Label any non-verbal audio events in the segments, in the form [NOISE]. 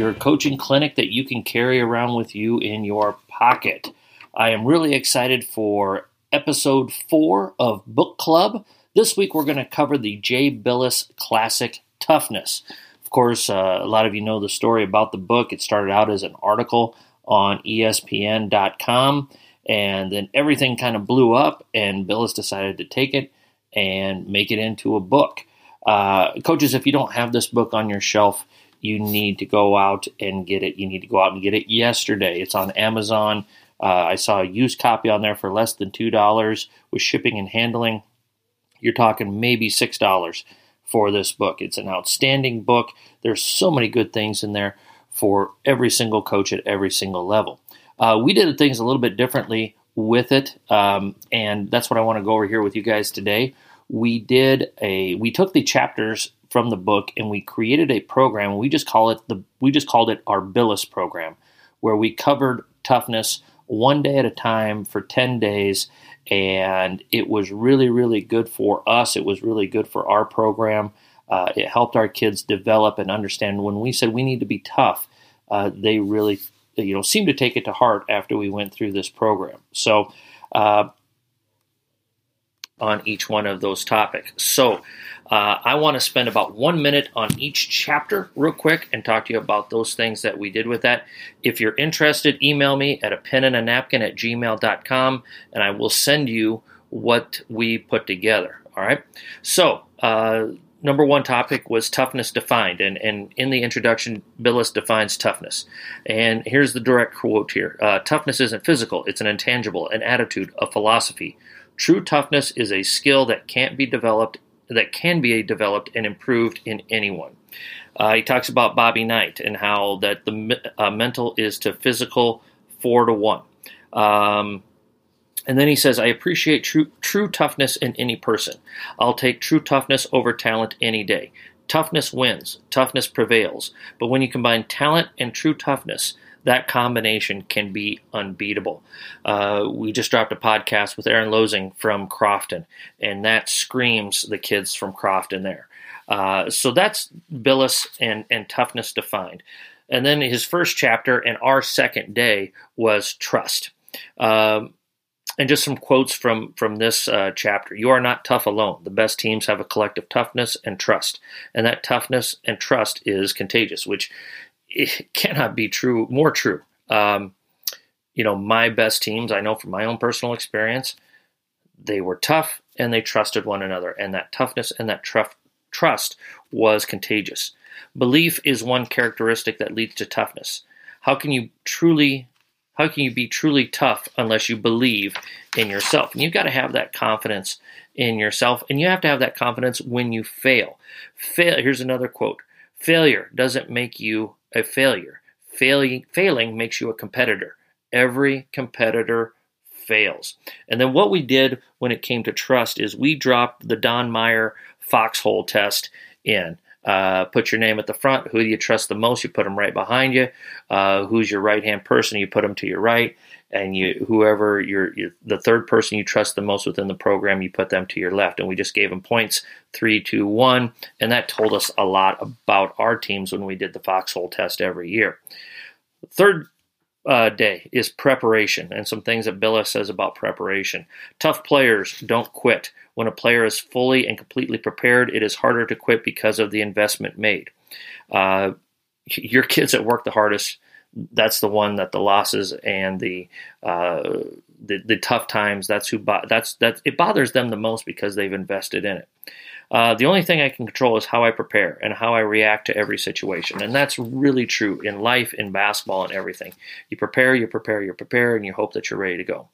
Your coaching clinic that you can carry around with you in your pocket. I am really excited for episode four of Book Club. This week we're going to cover the Jay Bilas Classic Toughness. Of course, uh, a lot of you know the story about the book. It started out as an article on ESPN.com, and then everything kind of blew up, and Bilas decided to take it and make it into a book. Uh, coaches, if you don't have this book on your shelf, you need to go out and get it. You need to go out and get it yesterday. It's on Amazon. Uh, I saw a used copy on there for less than $2 with shipping and handling. You're talking maybe $6 for this book. It's an outstanding book. There's so many good things in there for every single coach at every single level. Uh, we did things a little bit differently with it, um, and that's what I want to go over here with you guys today we did a we took the chapters from the book and we created a program. We just call it the we just called it our Bilas program, where we covered toughness one day at a time for 10 days and it was really really good for us it was really good for our program uh, it helped our kids develop and understand when we said we need to be tough uh, they really you know seemed to take it to heart after we went through this program so uh, on each one of those topics. So, uh, I want to spend about one minute on each chapter, real quick, and talk to you about those things that we did with that. If you're interested, email me at a pen and a napkin at gmail.com, and I will send you what we put together. All right. So, uh, number one topic was toughness defined, and, and in the introduction, Bilas defines toughness. And here's the direct quote here uh, Toughness isn't physical, it's an intangible, an attitude, a philosophy. True toughness is a skill that can't be developed that can be developed and improved in anyone. Uh, he talks about Bobby Knight and how that the uh, mental is to physical four to one. Um, and then he says, I appreciate true, true toughness in any person. I'll take true toughness over talent any day. Toughness wins, toughness prevails. But when you combine talent and true toughness, that combination can be unbeatable. Uh, we just dropped a podcast with Aaron Losing from Crofton, and that screams the kids from Crofton there. Uh, so that's Bilas and, and toughness defined. And then his first chapter and our second day was trust. Um, and just some quotes from from this uh, chapter. You are not tough alone. The best teams have a collective toughness and trust, and that toughness and trust is contagious, which it cannot be true more true. Um, you know, my best teams, I know from my own personal experience, they were tough and they trusted one another, and that toughness and that tr- trust was contagious. Belief is one characteristic that leads to toughness. How can you truly how can you be truly tough unless you believe in yourself? And you've got to have that confidence in yourself, and you have to have that confidence when you fail. Fail. Here's another quote: "Failure doesn't make you a failure. Failing, failing makes you a competitor. Every competitor fails. And then what we did when it came to trust is we dropped the Don Meyer foxhole test in. Uh, put your name at the front. Who do you trust the most? You put them right behind you. Uh, who's your right hand person? You put them to your right and you whoever you're, you're, the third person you trust the most within the program you put them to your left and we just gave them points three two one and that told us a lot about our teams when we did the foxhole test every year third uh, day is preparation and some things that Bilas says about preparation. Tough players don't quit. When a player is fully and completely prepared, it is harder to quit because of the investment made. Uh, your kids that work the hardest that's the one that the losses and the uh, the, the tough times that's who bo- that's that it bothers them the most because they've invested in it. Uh, the only thing I can control is how I prepare and how I react to every situation, and that's really true in life, in basketball, and everything. You prepare, you prepare, you prepare, and you hope that you're ready to go.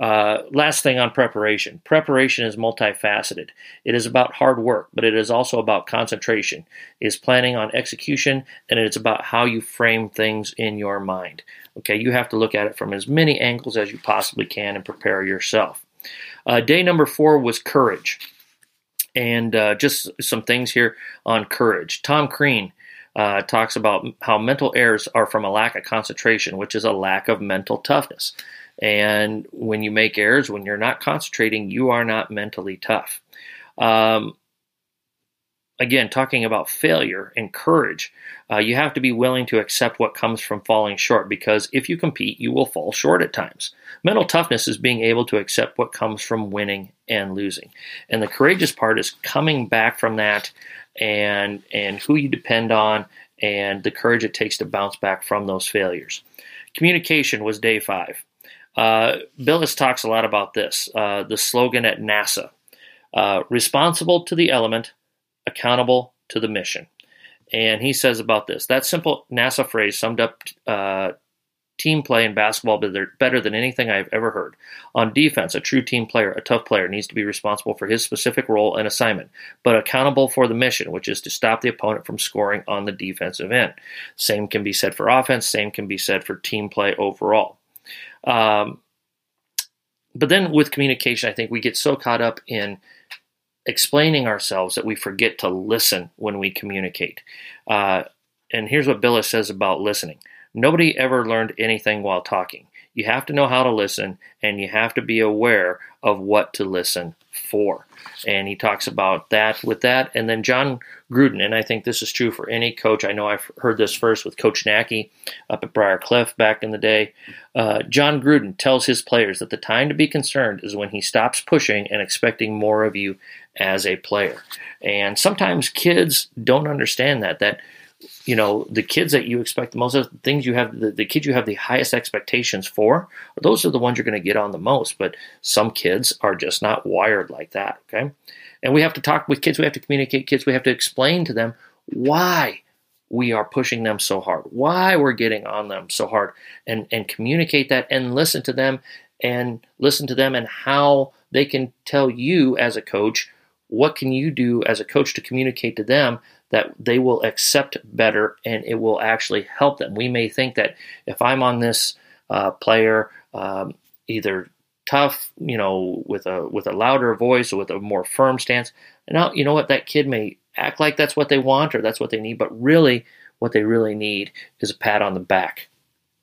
Uh, last thing on preparation. Preparation is multifaceted. It is about hard work, but it is also about concentration. It is planning on execution, and it's about how you frame things in your mind. Okay, you have to look at it from as many angles as you possibly can and prepare yourself. Uh, day number four was courage. And uh, just some things here on courage. Tom Crean uh, talks about how mental errors are from a lack of concentration, which is a lack of mental toughness. And when you make errors, when you're not concentrating, you are not mentally tough. Um, again, talking about failure and courage, uh, you have to be willing to accept what comes from falling short because if you compete, you will fall short at times. Mental toughness is being able to accept what comes from winning and losing. And the courageous part is coming back from that and and who you depend on and the courage it takes to bounce back from those failures. Communication was day five. Uh, Bilas talks a lot about this. Uh, the slogan at NASA uh, responsible to the element, accountable to the mission. And he says about this that simple NASA phrase summed up uh, team play in basketball better than anything I've ever heard. On defense, a true team player, a tough player, needs to be responsible for his specific role and assignment, but accountable for the mission, which is to stop the opponent from scoring on the defensive end. Same can be said for offense, same can be said for team play overall. Um, but then with communication, I think we get so caught up in explaining ourselves that we forget to listen when we communicate. Uh, and here's what Bilas says about listening nobody ever learned anything while talking. You have to know how to listen, and you have to be aware of what to listen for. And he talks about that with that. And then Jon Gruden, and I think this is true for any coach. I know I've heard this first with Coach Nacky up at Briar Cliff back in the day. Uh, Jon Gruden tells his players that the time to be concerned is when he stops pushing and expecting more of you as a player. And sometimes kids don't understand that. That you know the kids that you expect the most the things you have the, the kids you have the highest expectations for those are the ones you're going to get on the most. But some kids are just not wired like that okay? And we have to talk with kids we have to communicate kids we have to explain to them why we are pushing them so hard why we're getting on them so hard and and communicate that and listen to them and listen to them and how they can tell you as a coach what can you do as a coach to communicate to them that they will accept better and it will actually help them. We may think that if I'm on this uh, player, um, either tough, you know, with a with a louder voice or with a more firm stance, now you know what that kid may act like that's what they want or that's what they need, but really what they really need is a pat on the back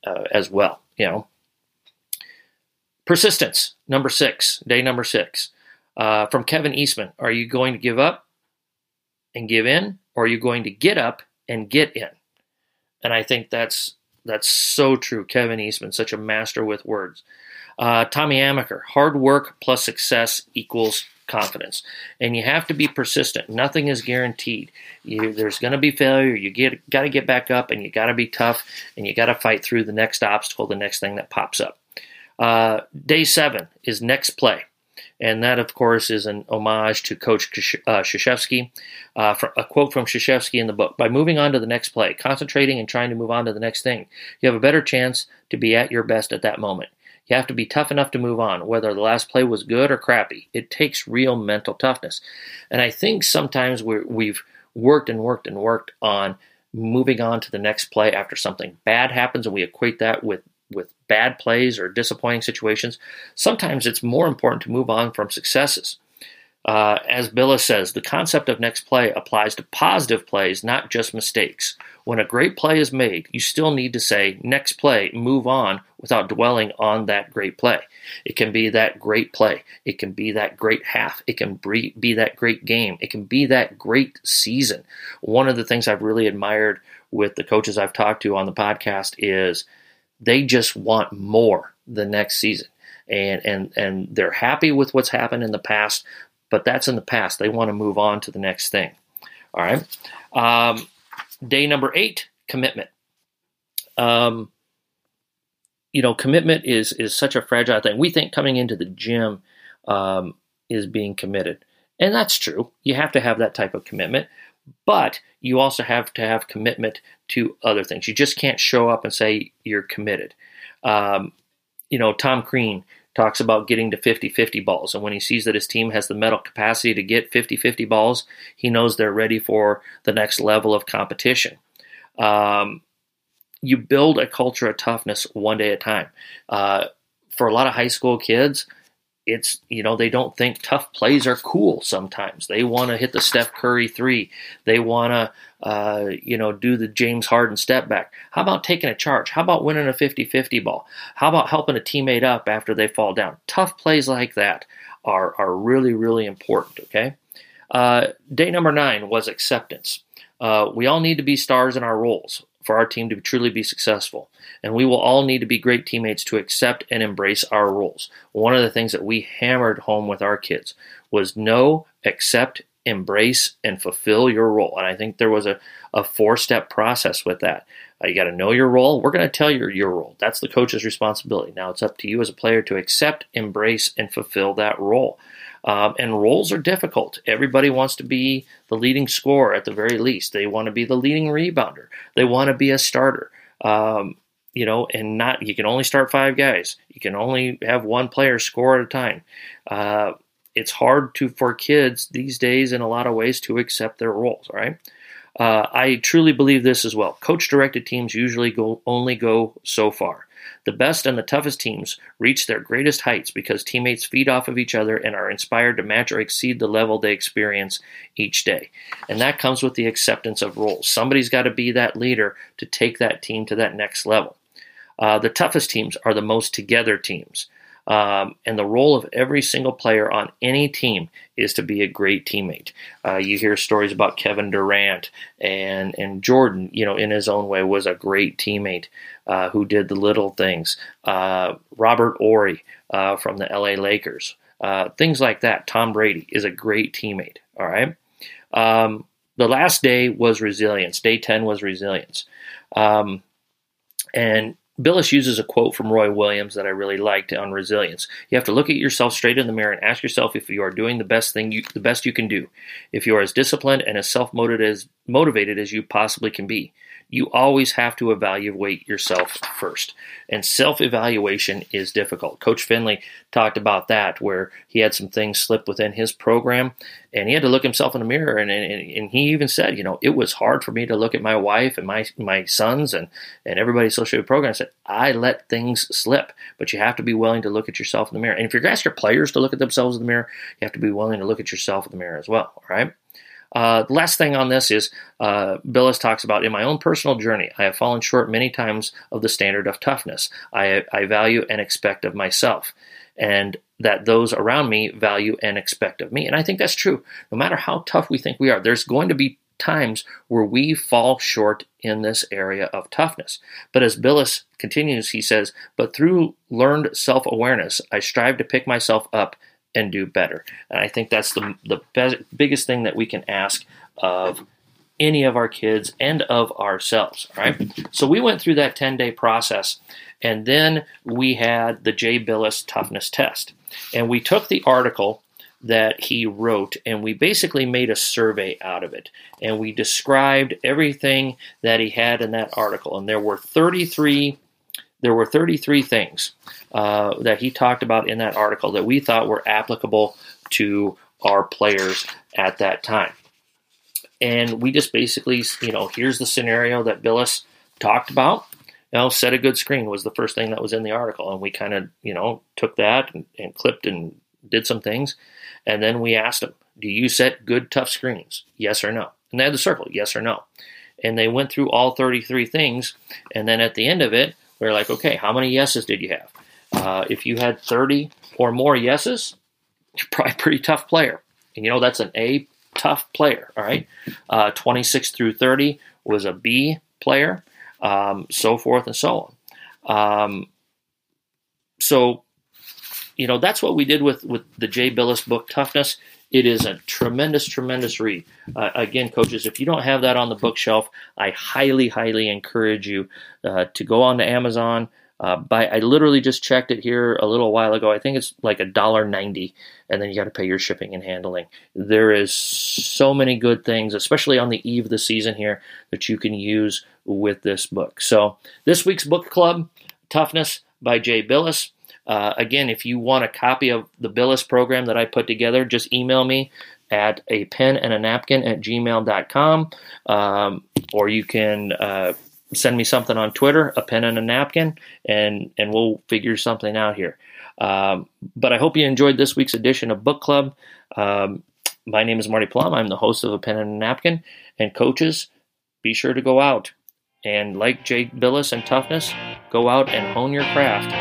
uh, as well. You know, persistence. Number six, day number six. Uh, from Kevin Eastman, are you going to give up and give in, or are you going to get up and get in? And I think that's that's so true. Kevin Eastman, such a master with words. Uh, Tommy Amaker, hard work plus success equals confidence, and you have to be persistent. Nothing is guaranteed. You, there's going to be failure. You get got to get back up, and you got to be tough, and you got to fight through the next obstacle, the next thing that pops up. Uh, day seven is next play. And that, of course, is an homage to Coach uh, Krzyzewski. Uh, a quote from Krzyzewski in the book By moving on to the next play, concentrating and trying to move on to the next thing, you have a better chance to be at your best at that moment. You have to be tough enough to move on, whether the last play was good or crappy. It takes real mental toughness. And I think sometimes we have worked and worked and worked on moving on to the next play after something bad happens, and we equate that with bad plays or disappointing situations, sometimes it's more important to move on from successes. Uh, as Bilas says, the concept of next play applies to positive plays, not just mistakes. When a great play is made, you still need to say, next play, move on, without dwelling on that great play. It can be that great play. It can be that great half. It can be that great game. It can be that great season. One of the things I've really admired with the coaches I've talked to on the podcast is they just want more the next season. And, and, and they're happy with what's happened in the past, but that's in the past. They want to move on to the next thing. All right. Um, day number eight, commitment. Um, you know, commitment is is such a fragile thing. We think coming into the gym um, is being committed, and that's true. You have to have that type of commitment, but you also have to have commitment to other things. You just can't show up and say you're committed. Um, you know, Tom Crean talks about getting to 50 50 balls. And when he sees that his team has the mental capacity to get 50 50 balls, he knows they're ready for the next level of competition. Um, you build a culture of toughness one day at a time. Uh, for a lot of high school kids, it's you know they don't think tough plays are cool sometimes. They want to hit the steph curry three. They want to uh, you know do the james harden step back. How about taking a charge? How about winning a 50-50 ball? How about helping a teammate up after they fall down? Tough plays like that are are really really important okay? Uh, day number nine was acceptance. Uh, we all need to be stars in our roles for our team to truly be successful. And we will all need to be great teammates to accept and embrace our roles. One of the things that we hammered home with our kids was know, accept, embrace, and fulfill your role. And I think there was a, a four step process with that. Uh, you got to know your role. We're going to tell you your role. That's the coach's responsibility. Now it's up to you as a player to accept, embrace, and fulfill that role. Um, and roles are difficult. Everybody wants to be the leading scorer at the very least. They want to be the leading rebounder. They want to be a starter. Um, you know, and not you can only start five guys. You can only have one player score at a time. Uh, it's hard to for kids these days in a lot of ways to accept their roles. Right. Uh, I truly believe this as well. Coach directed teams usually go only go so far. The best and the toughest teams reach their greatest heights because teammates feed off of each other and are inspired to match or exceed the level they experience each day. And that comes with the acceptance of roles. Somebody's got to be that leader to take that team to that next level. Uh, the toughest teams are the most together teams. Um, and the role of every single player on any team is to be a great teammate. Uh, you hear stories about Kevin Durant and and Jordan, you know, in his own way was a great teammate uh, who did the little things. Uh, Robert Horry uh, from the L.A. Lakers, uh, things like that. Tom Brady is a great teammate. All right. Um, the last day was resilience. Day ten was resilience. Um, and Bilas uses a quote from Roy Williams that I really liked on resilience. You have to look at yourself straight in the mirror and ask yourself if you are doing the best thing you, the best you can do. If you are as disciplined and as self-motivated as motivated as you possibly can be you always have to evaluate yourself first. And self evaluation is difficult. Coach Finley talked about that, where he had some things slip within his program and he had to look himself in the mirror. And, and, and he even said, you know, it was hard for me to look at my wife and my, my sons and, and everybody associated with the program. I said, I let things slip, but you have to be willing to look at yourself in the mirror. And if you're going to ask your players to look at themselves in the mirror, you have to be willing to look at yourself in the mirror as well. All right. Uh, last thing on this is uh, Bilas talks about in my own personal journey, I have fallen short many times of the standard of toughness I, I value and expect of myself, and that those around me value and expect of me. And I think that's true. No matter how tough we think we are, there's going to be times where we fall short in this area of toughness. But as Bilas continues, he says, But through learned self awareness, I strive to pick myself up and do better. And I think that's the the be- biggest thing that we can ask of any of our kids and of ourselves. Right. So we went through that ten day process, and then we had the Jay Bilas toughness test, and we took the article that he wrote and we basically made a survey out of it and we described everything that he had in that article and there were 33 there were 33 things uh, that he talked about in that article that we thought were applicable to our players at that time. And we just basically, you know, here's the scenario that Bilas talked about. You know, set a good screen was the first thing that was in the article. And we kind of, you know, took that and, and clipped and did some things. And then we asked them, do you set good, tough screens? Yes or no? And they had the circle, yes or no. And they went through all 33 things. And then at the end of it, we are like, okay, how many yeses did you have? Uh, if you had 30 or more yeses, you're [LAUGHS] probably a pretty tough player. And you know, that's an A tough player, all right? Uh, 26 through 30 was a B player, um, so forth and so on. Um, so, you know, that's what we did with, with the Jay Bilas book, Toughness. It is a tremendous, tremendous read. Uh, again, coaches, if you don't have that on the bookshelf, I highly, highly encourage you uh, to go on to Amazon. Uh, buy, I literally just checked it here a little while ago. I think it's like a dollar ninety, and then you got to pay your shipping and handling. There is so many good things, especially on the eve of the season here, that you can use with this book. So this week's book club, Toughness by Jay Bilas. Uh, again, if you want a copy of the Bilas program that I put together, just email me at a pen and a napkin at gmail.com. Um, or you can uh, send me something on Twitter, a pen and a napkin, and, and we'll figure something out here. Um, but I hope you enjoyed this week's edition of Book Club. Um, my name is Marty Plum. I'm the host of A Pen and a Napkin. And coaches, be sure to go out and, like Jay Bilas and Toughness, go out and hone your craft